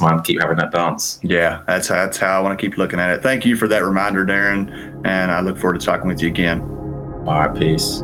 mastermind, keep having that dance. Yeah, that's that's how I want to keep looking at it. Thank you for that reminder, Darren, and I look forward to talking with you again. All right, peace.